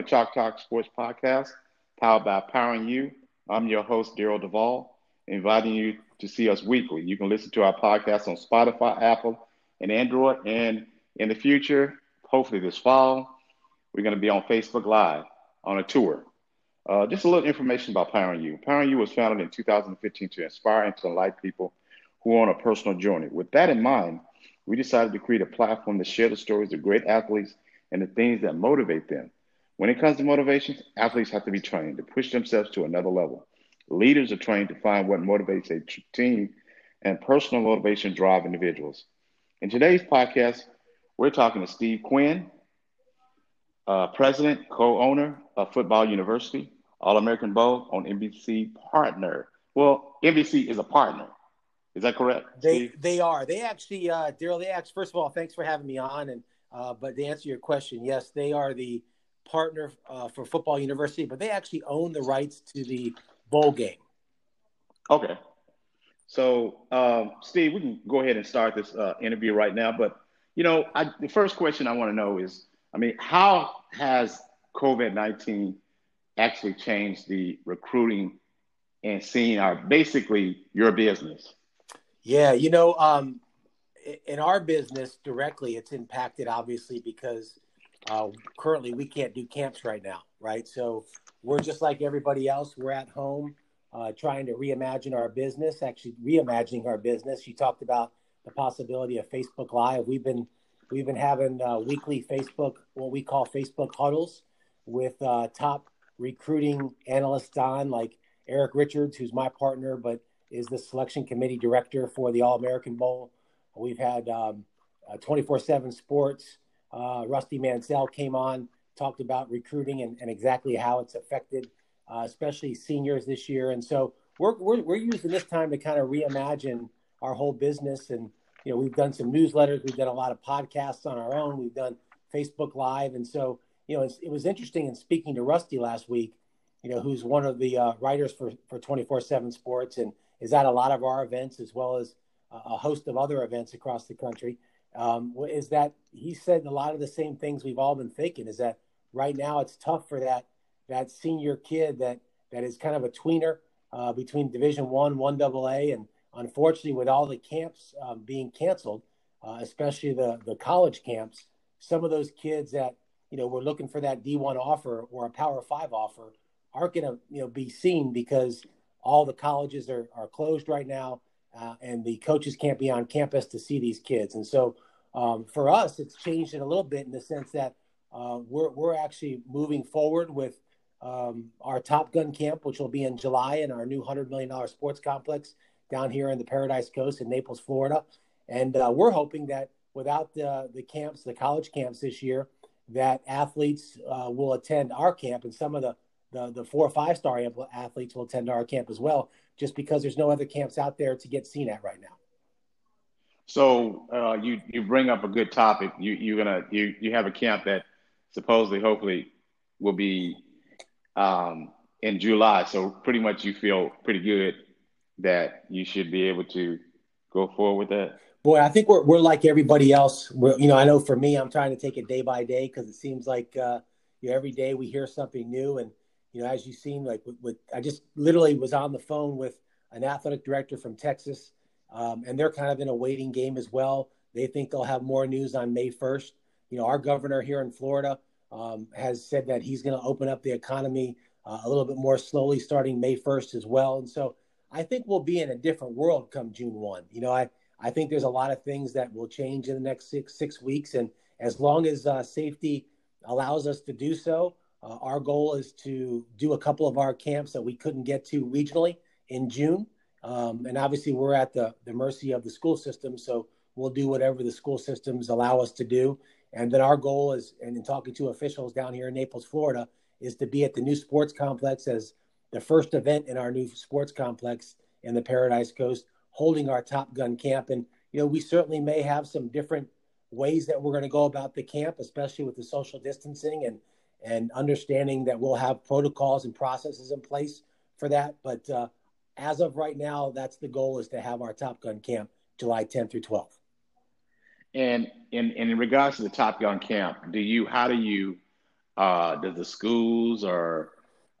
To Chalk Talk Sports Podcast, powered by Powering You. I'm your host, Daryl Duvall, inviting you to see us weekly. You can listen to our podcast on Spotify, Apple, and Android. And in the future, hopefully this fall, we're going to be on Facebook Live on a tour. Uh, just a little information about Powering You. Powering You was founded in 2015 to inspire and to enlighten people who are on a personal journey. With that in mind, we decided to create a platform to share the stories of great athletes and the things that motivate them. When it comes to motivation, athletes have to be trained to push themselves to another level. Leaders are trained to find what motivates a team, and personal motivation drive individuals. In today's podcast, we're talking to Steve Quinn, uh, president, co-owner of Football University, All-American Bowl on NBC partner. Well, NBC is a partner. Is that correct? They Steve? they are. They actually, uh, Daryl. They asked. First of all, thanks for having me on. And uh, but to answer your question, yes, they are the partner uh, for Football University, but they actually own the rights to the bowl game. Okay. So, um, Steve, we can go ahead and start this uh, interview right now. But, you know, I, the first question I want to know is I mean, how has COVID 19 actually changed the recruiting and seeing our basically your business? Yeah, you know, um, in our business directly, it's impacted obviously because uh, currently we can't do camps right now, right? So we're just like everybody else. We're at home uh, trying to reimagine our business, actually reimagining our business. You talked about the possibility of Facebook Live. We've been we've been having uh, weekly Facebook, what we call Facebook huddles, with uh, top recruiting analysts on, like Eric Richards, who's my partner, but is the selection committee director for the All American Bowl. We've had um, 24/7 Sports uh, Rusty Mansell came on, talked about recruiting and, and exactly how it's affected, uh, especially seniors this year. And so we're, we're, we're using this time to kind of reimagine our whole business. And, you know, we've done some newsletters, we've done a lot of podcasts on our own, we've done Facebook Live. And so, you know, it was interesting in speaking to Rusty last week, you know, who's one of the uh, writers for, for 24 7 Sports and is at a lot of our events as well as a host of other events across the country um, is that he said a lot of the same things we've all been thinking is that right now it's tough for that that senior kid that that is kind of a tweener uh, between division one one double a and unfortunately with all the camps um, being canceled uh, especially the the college camps some of those kids that you know were looking for that d1 offer or a power five offer aren't going to you know be seen because all the colleges are, are closed right now uh, and the coaches can't be on campus to see these kids. And so um, for us, it's changed it a little bit in the sense that uh, we're, we're actually moving forward with um, our Top Gun camp, which will be in July in our new $100 million sports complex down here in the Paradise Coast in Naples, Florida. And uh, we're hoping that without the, the camps, the college camps this year, that athletes uh, will attend our camp and some of the the, the four or five star athletes will attend our camp as well, just because there's no other camps out there to get seen at right now. So uh, you you bring up a good topic. You you're gonna you you have a camp that supposedly hopefully will be um, in July. So pretty much you feel pretty good that you should be able to go forward with that. Boy, I think we're we're like everybody else. We're, you know, I know for me, I'm trying to take it day by day because it seems like uh, you know every day we hear something new and you know, as you've seen, like with, with, I just literally was on the phone with an athletic director from Texas, um, and they're kind of in a waiting game as well. They think they'll have more news on May 1st. You know, our governor here in Florida um, has said that he's going to open up the economy uh, a little bit more slowly starting May 1st as well. And so I think we'll be in a different world come June 1. You know, I, I think there's a lot of things that will change in the next six, six weeks. And as long as uh, safety allows us to do so, uh, our goal is to do a couple of our camps that we couldn't get to regionally in June. Um, and obviously, we're at the, the mercy of the school system. So we'll do whatever the school systems allow us to do. And then our goal is, and in talking to officials down here in Naples, Florida, is to be at the new sports complex as the first event in our new sports complex in the Paradise Coast, holding our Top Gun camp. And, you know, we certainly may have some different ways that we're going to go about the camp, especially with the social distancing and and understanding that we'll have protocols and processes in place for that. But uh, as of right now, that's the goal is to have our Top Gun camp July 10th through 12th. And in, in regards to the Top Gun camp, do you how do you uh, does the schools or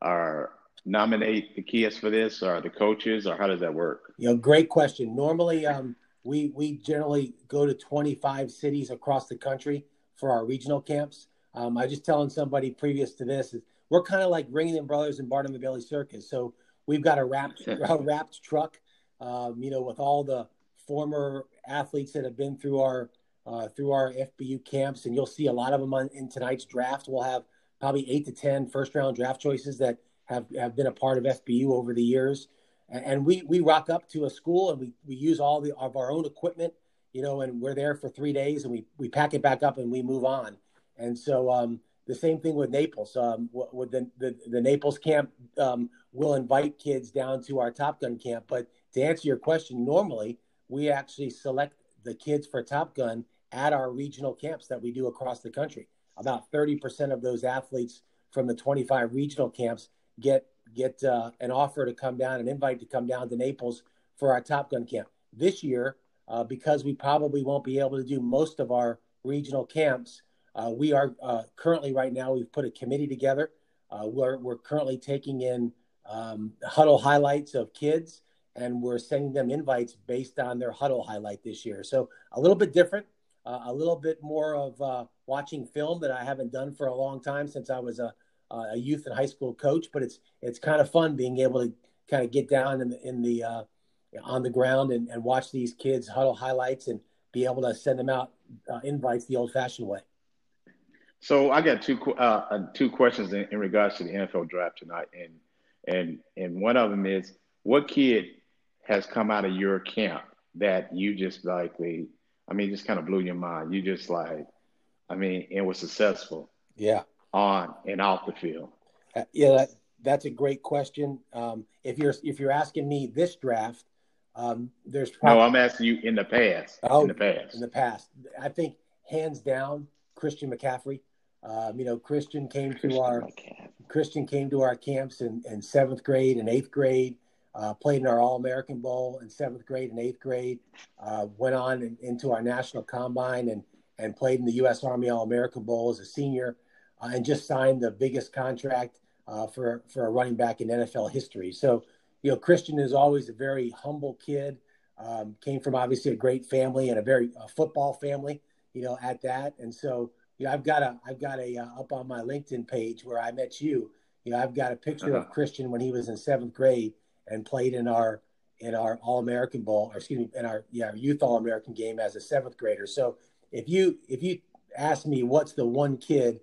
or nominate the kids for this, or the coaches, or how does that work? You know, great question. Normally, um, we we generally go to 25 cities across the country for our regional camps. Um, I was just telling somebody previous to this, we're kind of like Ringling Brothers and Barnum and Bailey Circus. So we've got a wrapped a wrapped truck, um, you know, with all the former athletes that have been through our uh, through our FBU camps, and you'll see a lot of them on, in tonight's draft. We'll have probably eight to ten first round draft choices that have, have been a part of FBU over the years. And, and we we rock up to a school and we, we use all the of our own equipment, you know, and we're there for three days and we, we pack it back up and we move on. And so um, the same thing with Naples. Um, with the, the, the Naples camp, um, we'll invite kids down to our Top Gun camp. But to answer your question, normally we actually select the kids for Top Gun at our regional camps that we do across the country. About 30% of those athletes from the 25 regional camps get get uh, an offer to come down, an invite to come down to Naples for our Top Gun camp. This year, uh, because we probably won't be able to do most of our regional camps, uh, we are uh, currently right now we've put a committee together. Uh, we're we're currently taking in um, Hudl highlights of kids, and we're sending them invites based on their Hudl highlight this year. So a little bit different, uh, a little bit more of uh, watching film that I haven't done for a long time since I was a, a youth and high school coach. But it's it's kind of fun being able to kind of get down in the, in the uh, on the ground and, and watch these kids Hudl highlights and be able to send them out invites the old-fashioned way. So I got two uh, uh, two questions in, in, regards to the NFL draft tonight, and and and one of them is, what kid has come out of your camp that you just likely, I mean, just kind of blew your mind. You just like, I mean, and was successful. Yeah. On and off the field. Uh, yeah, that, that's a great question. Um, if you're if you're asking me this draft, um, there's probably, no. I'm asking you in the past. Oh, in the past. In the past, I think hands down, Christian McCaffrey. Um, you know, Christian came Christian to our Christian came to our camps in, in seventh grade and eighth grade. Uh, played in our All American Bowl in seventh grade and eighth grade. Uh, went on in, into our national combine and and played in the U.S. Army All American Bowl as a senior, uh, and just signed the biggest contract uh, for for a running back in NFL history. So, you know, Christian is always a very humble kid. Um, came from obviously a great family and a very football family, you know, at that. And so, you know, I've got a I've got a uh, up on my LinkedIn page where I met you. You know, I've got a picture uh-huh. of Christian when he was in seventh grade and played in our in our All American Bowl, or excuse me, in our yeah Youth All American game as a seventh grader. So if you if you ask me what's the one kid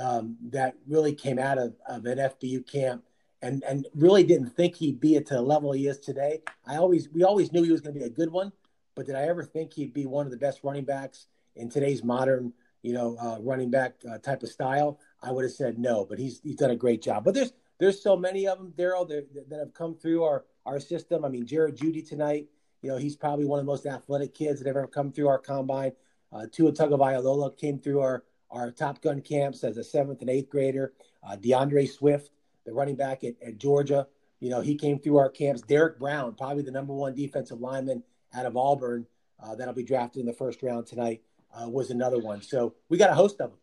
um, that really came out of, of an FBU camp and and really didn't think he'd be at the level he is today, I always we always knew he was going to be a good one, but did I ever think he'd be one of the best running backs in today's modern you know, uh, running back uh, type of style, I would have said no. But he's he's done a great job. But there's there's so many of them, Daryl, that, that have come through our our system. I mean, Jerry Jeudy tonight, you know, he's probably one of the most athletic kids that have ever come through our combine. Uh, Tua Tagovailoa came through our our Top Gun camps as a seventh and eighth grader. Uh, D'Andre Swift, the running back at, at Georgia, you know, he came through our camps. Derrick Brown, probably the number one defensive lineman out of Auburn, uh, that'll be drafted in the first round tonight uh, was another one. So we got a host of them.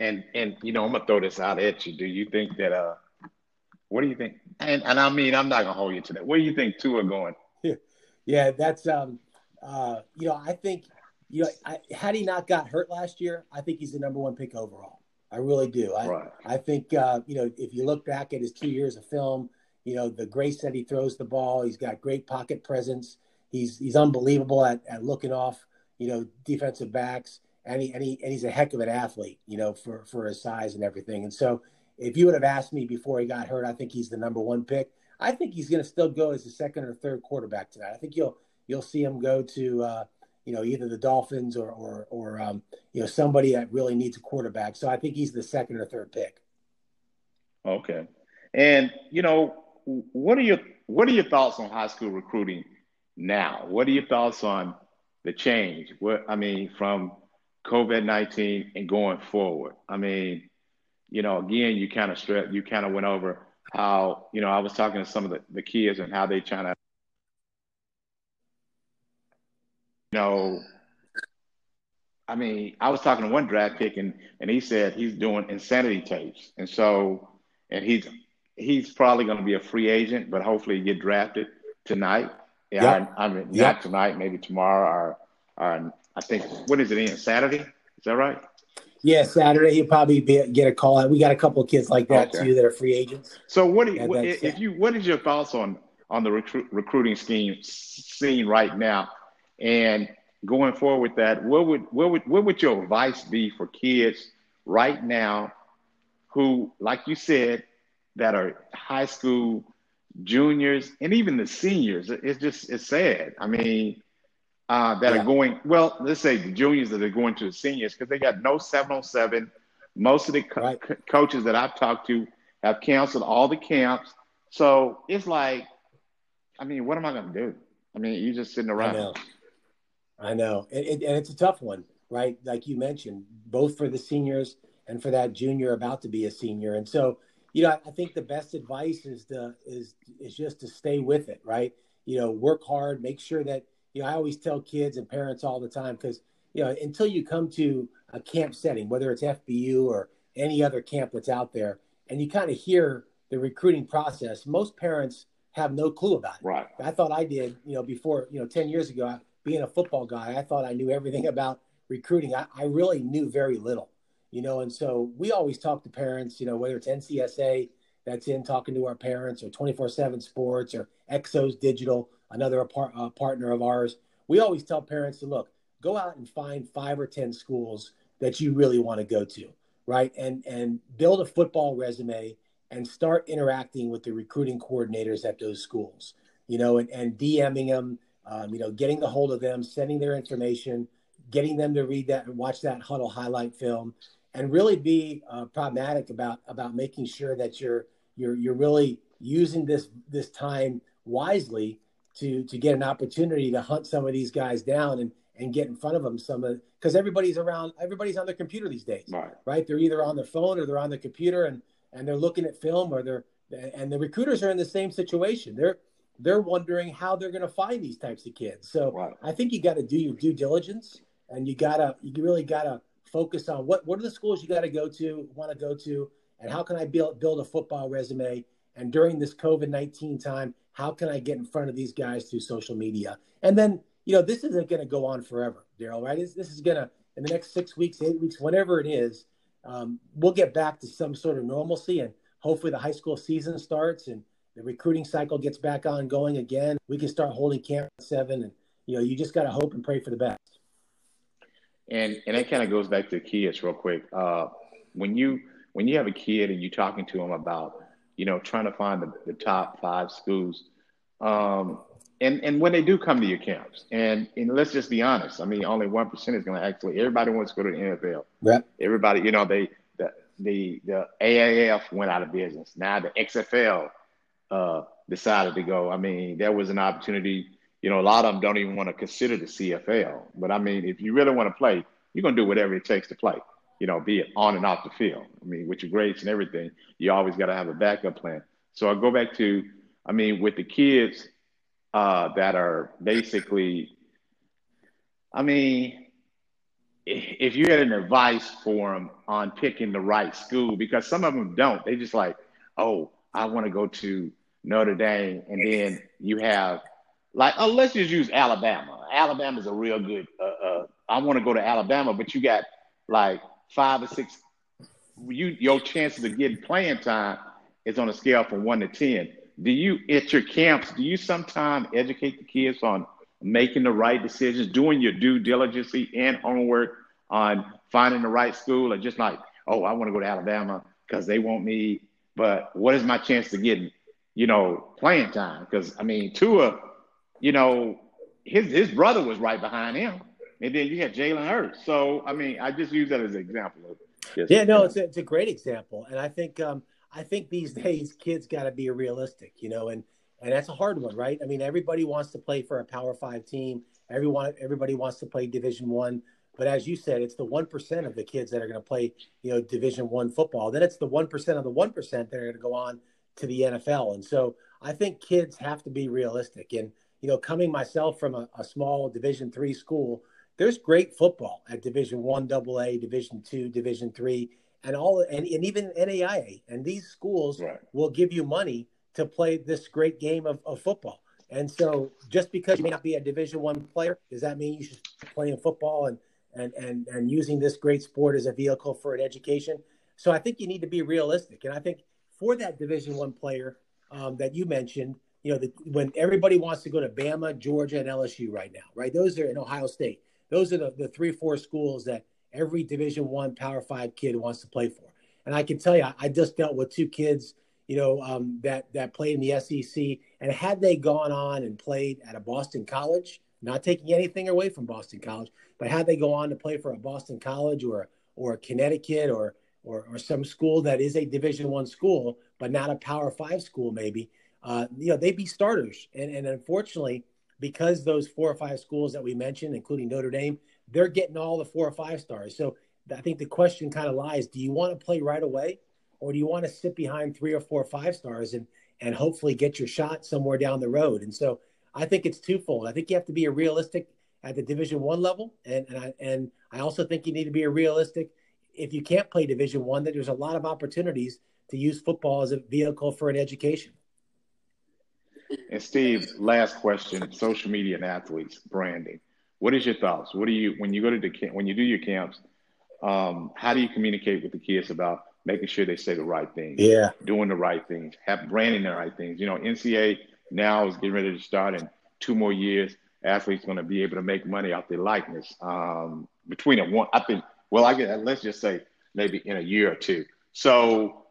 And and you know I'm gonna throw this out at you. Do you think that uh, what do you think? And and I mean I'm not gonna hold you to that. Where do you think Tua are going? Yeah, yeah, that's um, uh, you know I think you know I, had he not got hurt last year, I think he's the number one pick overall. I really do. I right. I think uh, you know if you look back at his two years of film, you know the grace that he throws the ball, he's got great pocket presence. He's he's unbelievable at, at looking off you know, defensive backs, and he, and he and he's a heck of an athlete, you know, for for his size and everything. And so, if you would have asked me before he got hurt, I think he's the number one pick. I think he's going to still go as the second or third quarterback tonight. I think you'll you'll see him go to uh, you know either the Dolphins or or or um, you know somebody that really needs a quarterback. So I think he's the second or third pick. Okay, and you know what are your what are your thoughts on high school recruiting now? What are your thoughts on the change. What I mean from COVID nineteen and going forward. I mean, you know, again, you kind of stress, you kind of went over how you know I was talking to some of the, the kids and how they trying to, you know, I mean, I was talking to one draft pick, and and he said he's doing insanity tapes, and so and he's he's probably going to be a free agent, but hopefully get drafted tonight. Yeah, yep. I, I, mean yep. not tonight, maybe tomorrow or or I think what is it in Saturday? Is that right? Yeah, Saturday he'll probably be, get a call out. We got a couple of kids like that okay. too that are free agents. So what do you, what, if you what is your thoughts on on the recruit, recruiting scheme scene right now, and going forward with that? What would what would what would your advice be for kids right now who, like you said, that are high school juniors and even the seniors? It's just it's sad. I mean uh, that yeah. are going, well, let's say the juniors that are going to the seniors because they got no 707. Most of the co- right. co- coaches that I've talked to have canceled all the camps. So it's like, I mean, what am I going to do? I mean, you're just sitting around. I know. I know. And, and it's a tough one, right? Like you mentioned, both for the seniors and for that junior about to be a senior. And so, you know, I think the best advice is to is is just to stay with it, right? You know, work hard, make sure that you know, I always tell kids and parents all the time because you know until you come to a camp setting, whether it's FBU or any other camp that's out there, and you kind of hear the recruiting process, most parents have no clue about it. Right. I thought I did, you know, before, you know, 10 years ago, being a football guy, I thought I knew everything about recruiting. I, I really knew very little, you know, and so we always talk to parents, you know, whether it's NCSA that's in talking to our parents or 24 7 sports or Exos Digital another uh, partner of ours, we always tell parents to look, go out and find five or 10 schools that you really want to go to, right? And, and build a football resume and start interacting with the recruiting coordinators at those schools, you know, and, and DMing them, um, you know, getting the hold of them, sending their information, getting them to read that and watch that Hudl highlight film and really be uh, pragmatic about about making sure that you're you're you're really using this this time wisely to to get an opportunity to hunt some of these guys down and and get in front of them some of because everybody's around everybody's on their computer these days right. right they're either on their phone or they're on the computer and and they're looking at film or they're and the recruiters are in the same situation they're they're wondering how they're going to find these types of kids so right. i think you got to do your due diligence and you gotta you really gotta focus on what what are the schools you got to go to want to go to and how can i build build a football resume and during this covid-19 time how can I get in front of these guys through social media? And then, you know, this isn't going to go on forever, Daryl, right? This, this is going to, in the next six weeks, eight weeks, whatever it is, um, we'll get back to some sort of normalcy. And hopefully the high school season starts and the recruiting cycle gets back on going again. We can start holding camp seven. And, you know, you just got to hope and pray for the best. And, and that kind of goes back to kids real quick. Uh, when you, when you have a kid and you're talking to them about you know, trying to find the, the top five schools. Um, and, and when they do come to your camps, and, and let's just be honest, I mean, only 1% is going to actually, everybody wants to go to the NFL. Yeah. Everybody, you know, they, the, the, the AAF went out of business. Now the XFL uh, decided to go. I mean, there was an opportunity, you know, a lot of them don't even want to consider the CFL. But I mean, if you really want to play, you're going to do whatever it takes to play you know, be it on and off the field. I mean, with your grades and everything, you always got to have a backup plan. So I go back to, I mean, with the kids uh, that are basically, I mean, if you had an advice for them on picking the right school, because some of them don't, they just like, oh, I want to go to Notre Dame, and then you have like, oh, let's just use Alabama. Alabama is a real good. Uh, uh, I want to go to Alabama, but you got like five or six, you your chances of getting playing time is on a scale from one to ten. Do you at your camps? Do you sometimes educate the kids on making the right decisions, doing your due diligence and homework on finding the right school, or just like, oh, I want to go to Alabama because they want me, but what is my chance to get, you know, playing time? Because I mean, Tua, you know, his his brother was right behind him and then you had Jalen Hurts. So I mean, I just use that as an example. Of yeah, no, it's a, it's a great example, and I think um, I think these days kids got to be realistic, you know, and and that's a hard one, right? I mean, everybody wants to play for a Power Five team. Everyone, everybody wants to play Division One. But as you said, it's the one percent of the kids that are going to play, you know, Division One football. Then it's the one percent of the one percent that are going to go on to the NFL. And so I think kids have to be realistic. And you know, coming myself from a, a small Division Three school, there's great football at Division One, Double A, Division Two, Division Three, and all, and, and even NAIA. And these schools right. will give you money to play this great game of, of football. And so, just because you may not be a Division One player, does that mean you should play in football and and and and using this great sport as a vehicle for an education? So I think you need to be realistic. And I think for that Division One player um, that you mentioned, you know, the, when everybody wants to go to Bama, Georgia, and LSU right now, right? Those are in Ohio State. Those are the, the three, four schools that every Division One Power Five kid wants to play for. And I can tell you, I just dealt with two kids, you know, um, that that played in the SEC, and had they gone on and played at a Boston college, not taking anything away from Boston College, but had they go on to play for a Boston College or or Connecticut or or, or some school that is a Division One school, but not a Power Five school, maybe, uh, you know, they'd be starters. And, and unfortunately, because those four or five schools that we mentioned, including Notre Dame, they're getting all the four or five stars. So I think the question kind of lies: Do you want to play right away, or do you want to sit behind three or four or five stars and and hopefully get your shot somewhere down the road? And so I think it's twofold. I think you have to be a realistic at the Division One level, and and I, and I also think you need to be a realistic if you can't play Division One. That there's a lot of opportunities to use football as a vehicle for an education. And Steve, last question: social media and athletes branding. What is your thoughts? What do you when you go to the camp, when you do your camps? Um, how do you communicate with the kids about making sure they say the right things? Yeah, doing the right things, have branding the right things. You know, NCAA now is getting ready to start in two more years. Athletes going to be able to make money off their likeness. Um, between a one, I think. Well, I get let's just say maybe in a year or two. So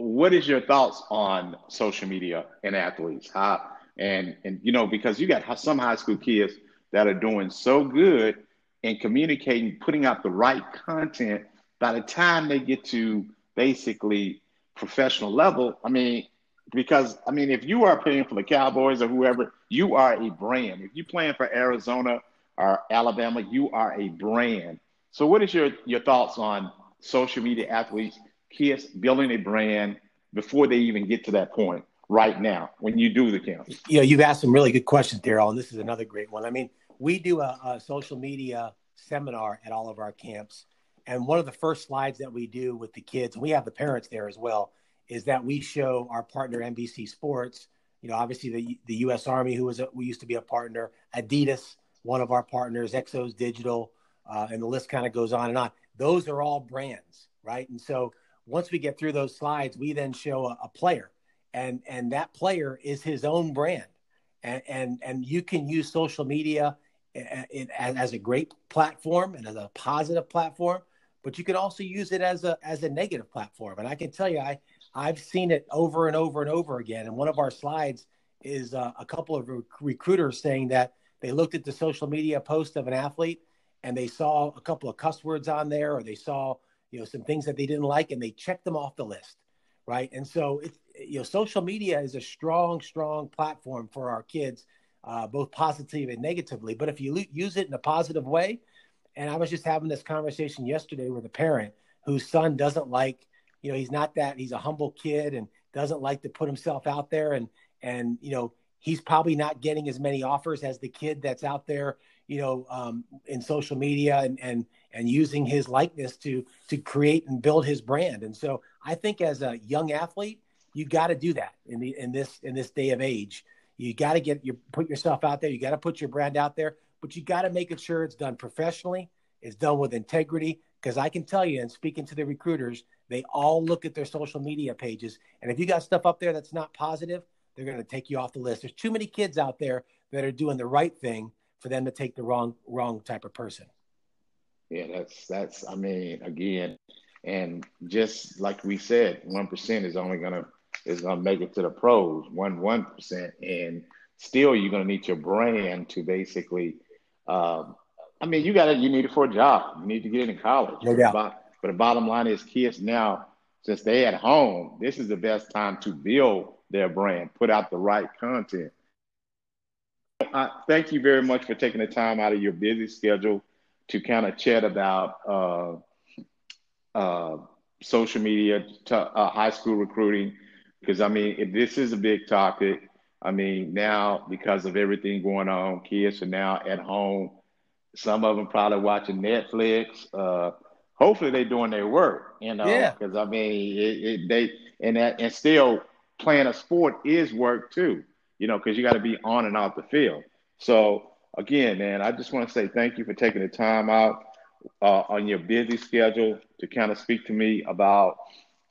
what is your thoughts on social media and athletes? How and and you know because you got some high school kids that are doing so good in communicating, putting out the right content. By the time they get to basically professional level, I mean, because I mean, if you are playing for the Cowboys or whoever, you are a brand. If you're playing for Arizona or Alabama, you are a brand. So, what is your your thoughts on social media athletes kids building a brand before they even get to that point right now when you do the camps? You know, you've asked some really good questions, Daryl, and this is another great one. I mean, we do a, a, social media seminar at all of our camps. And one of the first slides that we do with the kids, and we have the parents there as well, is that we show our partner NBC Sports, you know, obviously the, the U.S. Army, who was a, we used to be a partner, Adidas, one of our partners, Exos Digital, uh, and the list kind of goes on and on. Those are all brands, right? And so once we get through those slides, we then show a, a player, and and that player is his own brand, and and and you can use social media as a great platform and as a positive platform, but you can also use it as a as a negative platform. And I can tell you, I I've seen it over and over and over again. And one of our slides is uh, a couple of rec- recruiters saying that they looked at the social media post of an athlete and they saw a couple of cuss words on there, or they saw you know some things that they didn't like and they checked them off the list right? And so it's you know social media is a strong strong platform for our kids uh, both positively and negatively. But if you use it in a positive way and i was just having this conversation yesterday with a parent whose son doesn't like you know he's not that he's a humble kid and doesn't like to put himself out there and and you know he's probably not getting as many offers as the kid that's out there you know um, in social media and and and using his likeness to to create and build his brand. And so I think as a young athlete, you got to do that in the in this in this day of age. You got to get your put yourself out there. You got to put your brand out there, but you got to make it sure it's done professionally. It's done with integrity. Because I can tell you, and speaking to the recruiters, they all look at their social media pages, and if you got stuff up there that's not positive, they're going to take you off the list. There's too many kids out there that are doing the right thing for them to take the wrong wrong type of person. Yeah, that's that's. I mean, again, and just like we said, one percent is only gonna is gonna make it to the pros. One one percent, and still you're gonna need your brand to basically. Um, I mean, you got it. You need it for a job. You need to get into college. No doubt. But, but the bottom line is, kids now, since they at home, this is the best time to build their brand, put out the right content. Uh, thank you very much for taking the time out of your busy schedule to kind of chat about uh, uh, social media, to, uh, high school recruiting, because I mean, if this is a big topic, I mean, now because of everything going on, kids are now at home. Some of them probably watching Netflix. Uh, hopefully they're doing their work, you know, Yeah. because I mean, it, it, they and that and still playing a sport is work too, you know, because you got to be on and off the field. So again, man, I just want to say thank you for taking the time out uh, on your busy schedule to kind of speak to me about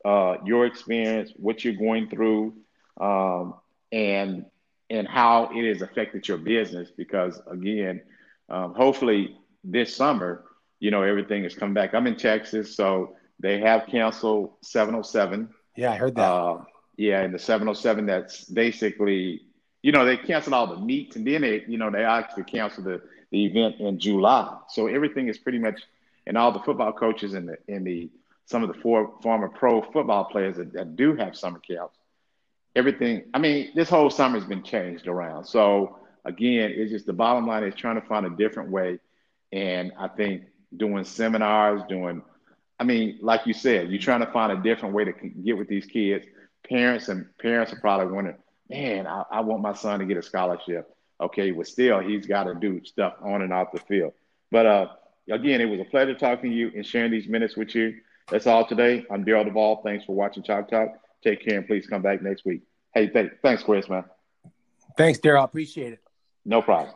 uh, your experience, what you're going through, um, and and how it has affected your business. Because again, um, hopefully this summer, you know, everything is coming back. I'm in Texas, so they have canceled 707. Yeah, I heard that. Uh, yeah, and the 707 that's basically, you know, they canceled all the meets and then they, you know, they actually canceled the, the event in July. So everything is pretty much, and all the football coaches and the, and the, some of the four former pro football players that, that do have summer camps, everything, I mean, this whole summer has been changed around. So again, it's just the bottom line is trying to find a different way. And I think doing seminars, doing, I mean, like you said, you're trying to find a different way to get with these kids parents and parents are probably wondering, man, I, I want my son to get a scholarship. Okay, but still, he's got to do stuff on and off the field. But uh, again, it was a pleasure talking to you and sharing these minutes with you. That's all today. I'm Daryl Duvall. Thanks for watching Chalk Talk. Take care and please come back next week. Hey, th- thanks, Chris, man. Thanks, Daryl. I appreciate it. No problem.